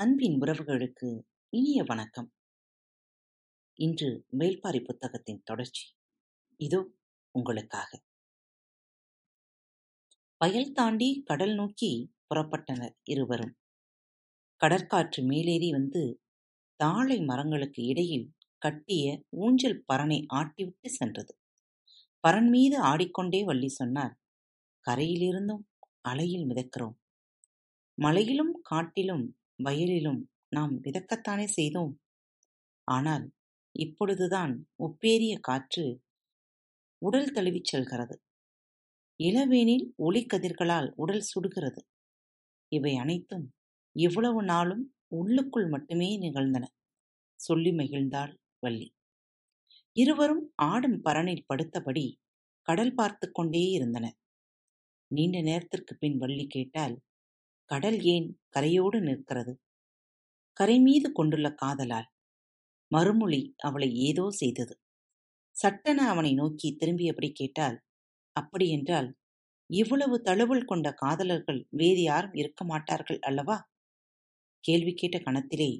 அன்பின் உறவுகளுக்கு இனிய வணக்கம். இன்று வேள்பாரி புத்தகத்தின் தொடர்ச்சி. இதோ உங்களுக்காக. வயல் தாண்டி கடல் நோக்கி புறப்பட்டனர் இருவரும். கடற்காற்று மேலேறி வந்து தாழை மரங்களுக்கு இடையில் கட்டிய ஊஞ்சல் பரனை ஆட்டிவிட்டு சென்றது. பரன் மீது ஆடிக்கொண்டே வள்ளி சொன்னார் கரையிலிருந்தும் அலையில் மிதக்கிறோம். மலையிலும் காட்டிலும் வயலிலும் நாம் விதக்கத்தானே செய்தோம். ஆனால் இப்பொழுதுதான் உப்பேறிய காற்று உடல் தழுவிச் செல்கிறது. இளவேனில் ஒளிக்கதிர்களால் உடல் சுடுகிறது. இவை அனைத்தும் இவ்வளவு நாளும் உள்ளுக்குள் மட்டுமே நிகழ்ந்தன. சொல்லி மகிழ்ந்தாள் வள்ளி. இருவரும் ஆடும் பரனில் படுத்தபடி கடல் பார்த்து கொண்டே இருந்தனர். நீண்ட நேரத்திற்கு பின் வள்ளி கேட்டால் கடல் ஏன் கரையோடு நிற்கிறது? கரை மீது கொண்டுள்ள காதலால் மறுமொழி அவளை ஏதோ செய்தது. சட்டென அவனை நோக்கி திரும்பியபடி கேட்டால் அப்படியென்றால் இவ்வளவு தழுவல் கொண்ட காதலர்கள் வேறு யாரும் இருக்க மாட்டார்கள் அல்லவா? கேள்வி கேட்ட கணத்திலே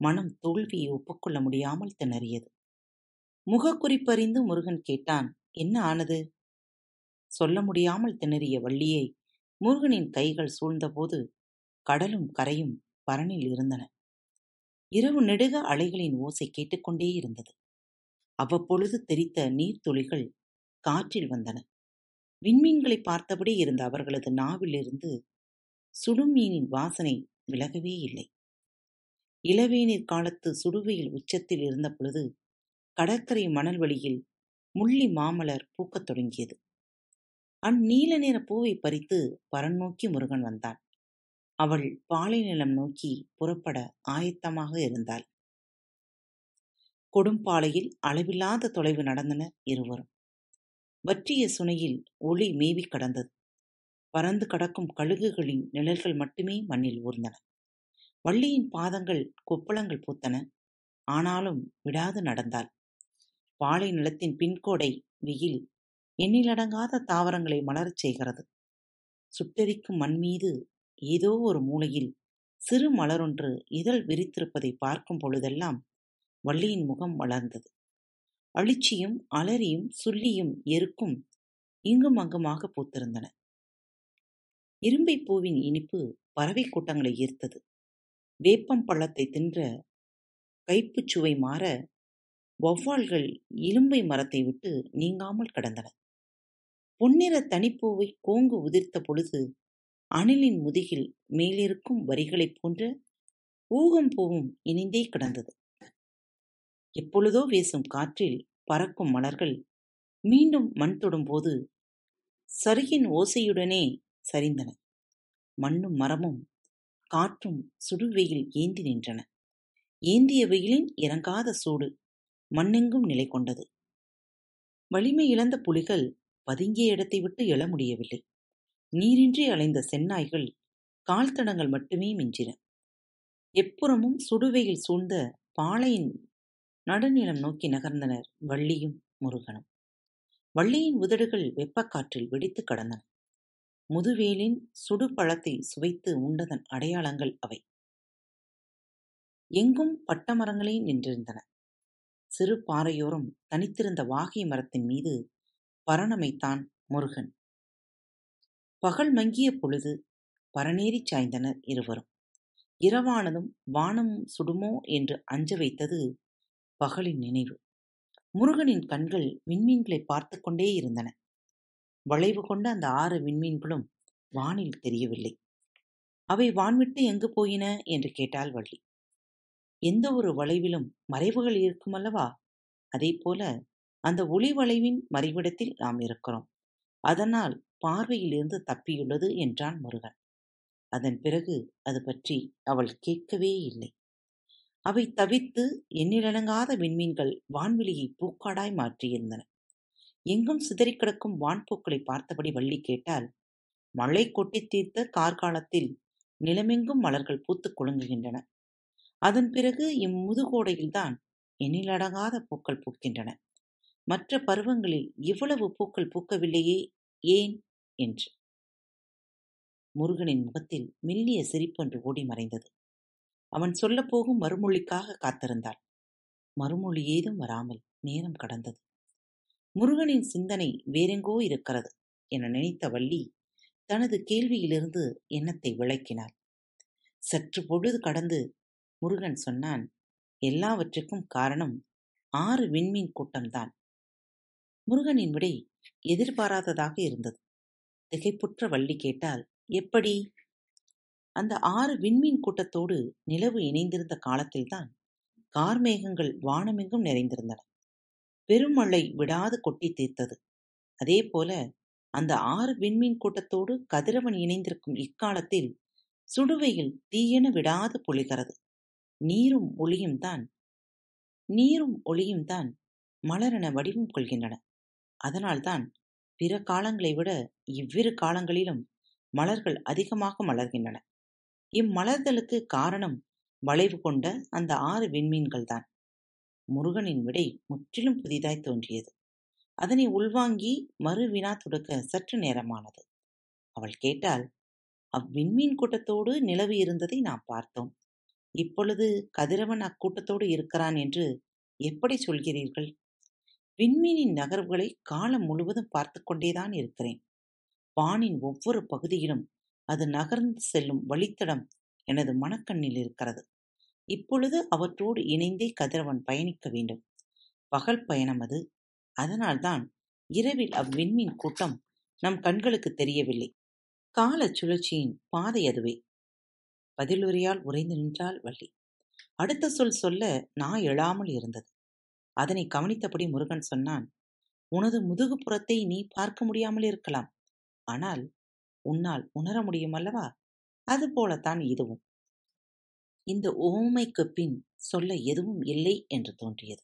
மனம் தோல்வியை ஒப்புக்கொள்ள முடியாமல் திணறியது. முகக்குறிப்பறிந்து முருகன் கேட்டான் என்ன ஆனது? சொல்ல முடியாமல் திணறிய வள்ளியை முருகனின் கைகள் சூழ்ந்தபோது கடலும் கரையும் பரணில் இருந்தன. இரவு நெடுக அலைகளின் ஓசை கேட்டுக்கொண்டே இருந்தது. அவ்வப்பொழுது தெரித்த நீர்த்துளிகள் காற்றில் வந்தன. விண்மீன்களை பார்த்தபடி இருந்த அவர்களது நாவிலிருந்து சுடும் மீனின் வாசனை விலகவே இல்லை. இளவேநீர் காலத்து சுடுவையில் உச்சத்தில் இருந்த பொழுது கடற்கரை மணல்வெளியில் முள்ளி மாமலர் பூக்கத் தொடங்கியது. அந்நீல நிற பூவை பறித்து பரன் நோக்கி முருகன் வந்தான். அவள் பாலை நிலம் நோக்கி புறப்பட ஆயத்தமாக இருந்தாள். கொடும்பாலையில் அளவில்லாத தொலைவு நடந்தனர் இருவரும். வற்றிய சுனையில் ஒளி மேவி கடந்தது. பறந்து கடக்கும் கழுகுகளின் நிழல்கள் மட்டுமே மண்ணில் ஊர்ந்தன. வள்ளியின் பாதங்கள் கொப்பளங்கள் பூத்தன. ஆனாலும் விடாது நடந்தாள். பாலை நிலத்தின் பின்கோடை வெயில் எண்ணிலடங்காத தாவரங்களை மலரச் செய்கிறது. சுட்டெரிக்கும் மண் மீது ஏதோ ஒரு மூலையில் சிறு மலரொன்று இதழ் விரித்திருப்பதை பார்க்கும் பொழுதெல்லாம் வள்ளியின் முகம் வளர்ந்தது. அழிச்சியும் அலறியும் சுள்ளியும் எருக்கும் இங்கும் அங்குமாக பூத்திருந்தன. இரும்பை பூவின் இனிப்பு பறவை கூட்டங்களை ஈர்த்தது. வேப்பம் பழத்தை தின்ற கைப்புச் சுவை மாற வௌவால்கள் இலும்பை மரத்தை விட்டு நீங்காமல் கிடந்தன. பொன்னிற தனிப்பூவை கோங்கு உதிர்த்த பொழுது அணிலின் முதுகில் மேலிருக்கும் வரிகளைப் போன்ற ஊகம் பூவும் இணைந்தே கிடந்தது. எப்பொழுதோ வீசும் காற்றில் பறக்கும் மலர்கள் மீண்டும் மண் தொடும்போது சருகின் ஓசையுடனே சரிந்தன. மண்ணும் மரமும் காற்றும் சுடுவெயில் ஏந்தி நின்றன. ஏந்திய வெயிலின் இறங்காத சூடு மண்ணெங்கும் நிலை கொண்டது வலிமை இழந்த புலிகள் பதுங்கிய இடத்தை விட்டு எழ முடியவில்லை. நீரின்றி அலைந்த செந்நாய்கள் கால்தடங்கள் மட்டுமே மிஞ்சின. எப்புறமும் சுடுவெயில் சூழ்ந்த பாளையின் நடுநிலம் நோக்கி நகர்ந்தனர் வள்ளியும் முருகனும். வள்ளியின் உதடுகள் வெப்பக்காற்றில் வெடித்து கடந்தன. முதுவேலின் சுடு பழத்தை சுவைத்து உண்டதன் அடையாளங்கள் அவை. எங்கும் பட்ட மரங்களே நின்றிருந்தன. சிறு பாறையோரம் தனித்திருந்த வாகை மரத்தின் மீது பரணமைத்தான் முருகன். பகல் மங்கிய பொழுது பரநேறிச் சாய்ந்தனர் இருவரும். இரவானதும் வானம் சுடுமோ என்று அஞ்ச வைத்தது பகலின் நினைவு. முருகனின் கண்கள் விண்மீன்களை பார்த்து கொண்டே இருந்தன. வளைவு கொண்ட அந்த ஆறு விண்மீன்களும் வானில் தெரியவில்லை. அவை வான்விட்டு எங்கு போயின என்று கேட்டாள் வள்ளி. எந்த ஒரு வளைவிலும் மறைவுகள் இருக்குமல்லவா? அதே போல அந்த ஒளி வளைவின் மறைவிடத்தில் நாம் இருக்கிறோம். அதனால் பார்வையிலிருந்து தப்பியுள்ளது என்றான் முருகன். அதன் பிறகு அது பற்றி அவள் கேட்கவே இல்லை. அவை தவித்து எண்ணிலடங்காத விண்மீன்கள் வான்வெளியை பூக்காடாய் மாற்றியிருந்தன. எங்கும் சிதறிக் கிடக்கும் வான்பூக்களை பார்த்தபடி வள்ளி கேட்டால் மழை கொட்டி தீர்த்த கார்காலத்தில் நிலமெங்கும் மலர்கள் பூத்து குலுங்குகின்றன. அதன் பிறகு இம்முதுகோடையில்தான் எண்ணிலடங்காத பூக்கள் பூக்கின்றன. மற்ற பருவங்களில் இவ்வளவு பூக்கள் பூக்கவில்லையே ஏன்? என்று. முருகனின் முகத்தில் மெல்லிய சிரிப்பொன்று ஓடி மறைந்தது. அவன் சொல்லப்போகும் மறுமொழிக்காக காத்திருந்தாள். மறுமொழி ஏதும் வராமல் நேரம் கடந்தது. முருகனின் சிந்தனை வேறெங்கோ இருக்கிறது என நினைத்த வள்ளி தனது கேள்வியிலிருந்து எண்ணத்தை விளக்கினாள். சற்று பொழுது கடந்து முருகன் சொன்னான் எல்லாவற்றுக்கும் காரணம் ஆறு விண்மீன் கூட்டம்தான். முருகனின் விடை எதிர்பாராததாக இருந்தது. திகைப்புற்ற வள்ளி கேட்டால் எப்படி? அந்த ஆறு விண்மீன் கூட்டத்தோடு நிலவு இணைந்திருந்த காலத்தில்தான் கார்மேகங்கள் வானமெங்கும் நிறைந்திருந்தன. பெருமழை விடாது கொட்டி தீர்த்தது. அதே போல அந்த ஆறு விண்மீன் கூட்டத்தோடு கதிரவன் இணைந்திருக்கும் இக்காலத்தில் சுடுவையில் தீயென விடாது பொழிகிறது. நீரும் ஒளியும் தான் நீரும் ஒளியும் தான் மலரென வடிவம் கொள்கின்றன. அதனால்தான் பிற காலங்களை விட இவ்விரு காலங்களிலும் மலர்கள் அதிகமாக மலர்கின்றன. இம்மலர்தலுக்கு காரணம் வளைவு கொண்ட அந்த ஆறு விண்மீன்கள்தான் முருகனின் விடை முற்றிலும் புதிதாய் தோன்றியது. அதனை உள்வாங்கி மறு வினா தொடுக்க சற்று நேரமானது. அவள் கேட்டால் அவ்விண்மீன் கூட்டத்தோடு நிலவு இருந்ததை நாம் பார்த்தோம். இப்பொழுது கதிரவன் அக்கூட்டத்தோடு இருக்கிறான் என்று எப்படி சொல்கிறீர்கள்? விண்மீனின் நகர்வுகளை காலம் முழுவதும் பார்த்து கொண்டேதான் இருக்கிறேன். வானின் ஒவ்வொரு பகுதியிலும் அது நகர்ந்து செல்லும் வழித்தடம் எனது மனக்கண்ணில் இருக்கிறது. இப்பொழுது அவற்றோடு இணைந்தே கதிரவன் பயணிக்க வேண்டும். பகல் பயணம் அது. அதனால்தான் இரவில் அவ்விண்மீன் கூட்டம் நம் கண்களுக்கு தெரியவில்லை. கால சுழற்சியின் பாதை அதுவே. பதிலுரையால் உறைந்து நின்றாள் வள்ளி. அடுத்த சொல் சொல்ல நான் எழாமல் இருந்தது. அதனை கவனித்தபடி முருகன் சொன்னான் உனது முதுகுப்புறத்தை நீ பார்க்க முடியாமல் இருக்கலாம். ஆனால் உன்னால் உணர முடியும் அல்லவா அதுபோலத்தான் இதுவும். இந்த ஓமைக்கு பின் சொல்ல எதுவும் இல்லை என்று தோன்றியது.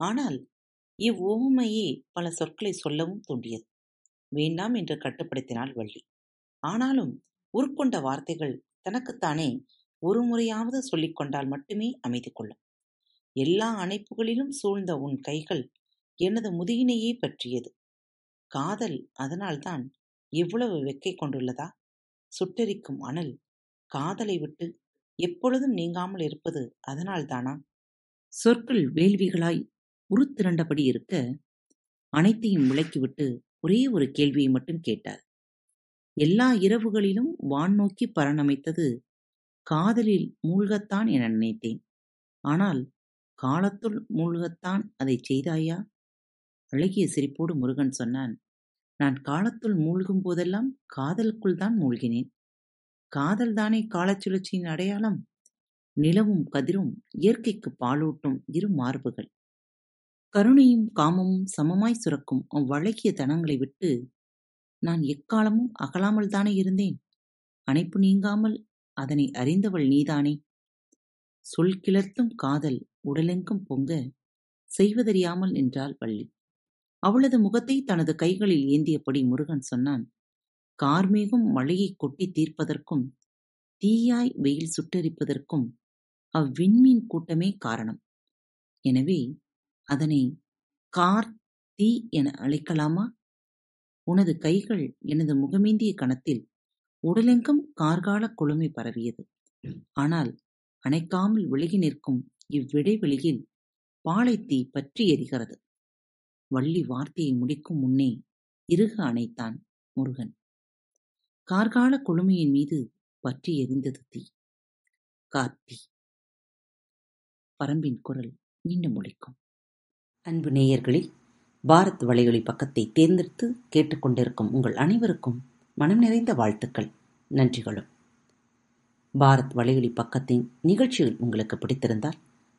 ஆனால் இவ்வோமையே பல சொற்களை சொல்லவும் தோன்றியது வேண்டாம் என்று கட்டுப்படுத்தினாள் வள்ளி. ஆனாலும் உருக்கொண்ட வார்த்தைகள் தனக்குத்தானே ஒரு முறையாவது சொல்லிக் கொண்டால் மட்டுமே அமைதி கொள்ளும். எல்லா அணைப்புகளிலும் சூழ்ந்த உன் கைகள் எனது முதுகினையே பற்றியது. காதல் அதனால்தான் இவ்வளவு வெக்கை கொண்டுள்ளதா? சுட்டெரிக்கும் அனல் காதலை விட்டு எப்பொழுதும் நீங்காமல் இருப்பது அதனால்தானா? சொற்கள் வேள்விகளாய் உருத்திரண்டபடி இருக்க அனைத்தையும் விளக்கிவிட்டு ஒரே ஒரு கேள்வியை மட்டும் கேட்டார். எல்லா இரவுகளிலும் வான் நோக்கி பரணமைத்தது காதலில் மூழ்கத்தான் என நினைத்தேன். ஆனால் காலத்துள் மூழ்கத்தான் அதைச் செய்தாயா? அழகிய சிரிப்போடு முருகன் சொன்னான் நான் காலத்துள் மூழ்கும் போதெல்லாம் காதலுக்குள் தான் மூழ்கினேன். காதல்தானே காலச் சுழற்சியின் அடையாளம்? நிலவும் கதிரும் இயற்கைக்கு பாலூட்டும் இரு மார்புகள். கருணையும் காமமும் சமமாய் சுரக்கும் அவ்வழகிய தனங்களை விட்டு நான் எக்காலமும் அகலாமல் தானே இருந்தேன்? அணைப்பு நீங்காமல் அதனை அறிந்தவள் நீதானே? சொல் கிளர்த்தும் காதல் உடலெங்கும் பொங்க செய்வதறியாமல் நின்றாள் வள்ளி அவளது முகத்தை தனது கைகளில் ஏந்தியபடி முருகன் சொன்னான் கார்மேகம் மழையை கொட்டி தீர்ப்பதற்கும் தீயாய் வெயில் சுட்டரிப்பதற்கும் அவ்விண்மீன் கூட்டமே காரணம். எனவே அதனை கார் தீ என அழைக்கலாமா? உனது கைகள் எனது முகமேந்திய கணத்தில் உடலெங்கும் கார்கால குழுமை பரவியது. ஆனால் அணைக்காமல் விலகி நிற்கும் இவ்விடைவெளியில் பாலைத்தீ பற்றி எரிகிறது. வள்ளி வார்த்தையை முடிக்கும் முன்னே இறுக அணைத்தான் முருகன். கார்கால குழுமையின் மீது பற்றி எரிந்தது தீ. கார்த்தி. பரம்பின் குரல் மீண்டும் முடிக்கும் அன்பு நேயர்களில் பாரத் வலையொலி பக்கத்தை தேர்ந்தெடுத்து கேட்டுக்கொண்டிருக்கும் உங்கள் அனைவருக்கும் மனம் நிறைந்த வாழ்த்துக்கள் நன்றிகளும். பாரத் வலையொலி பக்கத்தின் நிகழ்ச்சிகள் உங்களுக்கு பிடித்திருந்தால்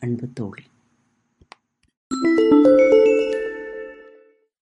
அன்பு தோழி.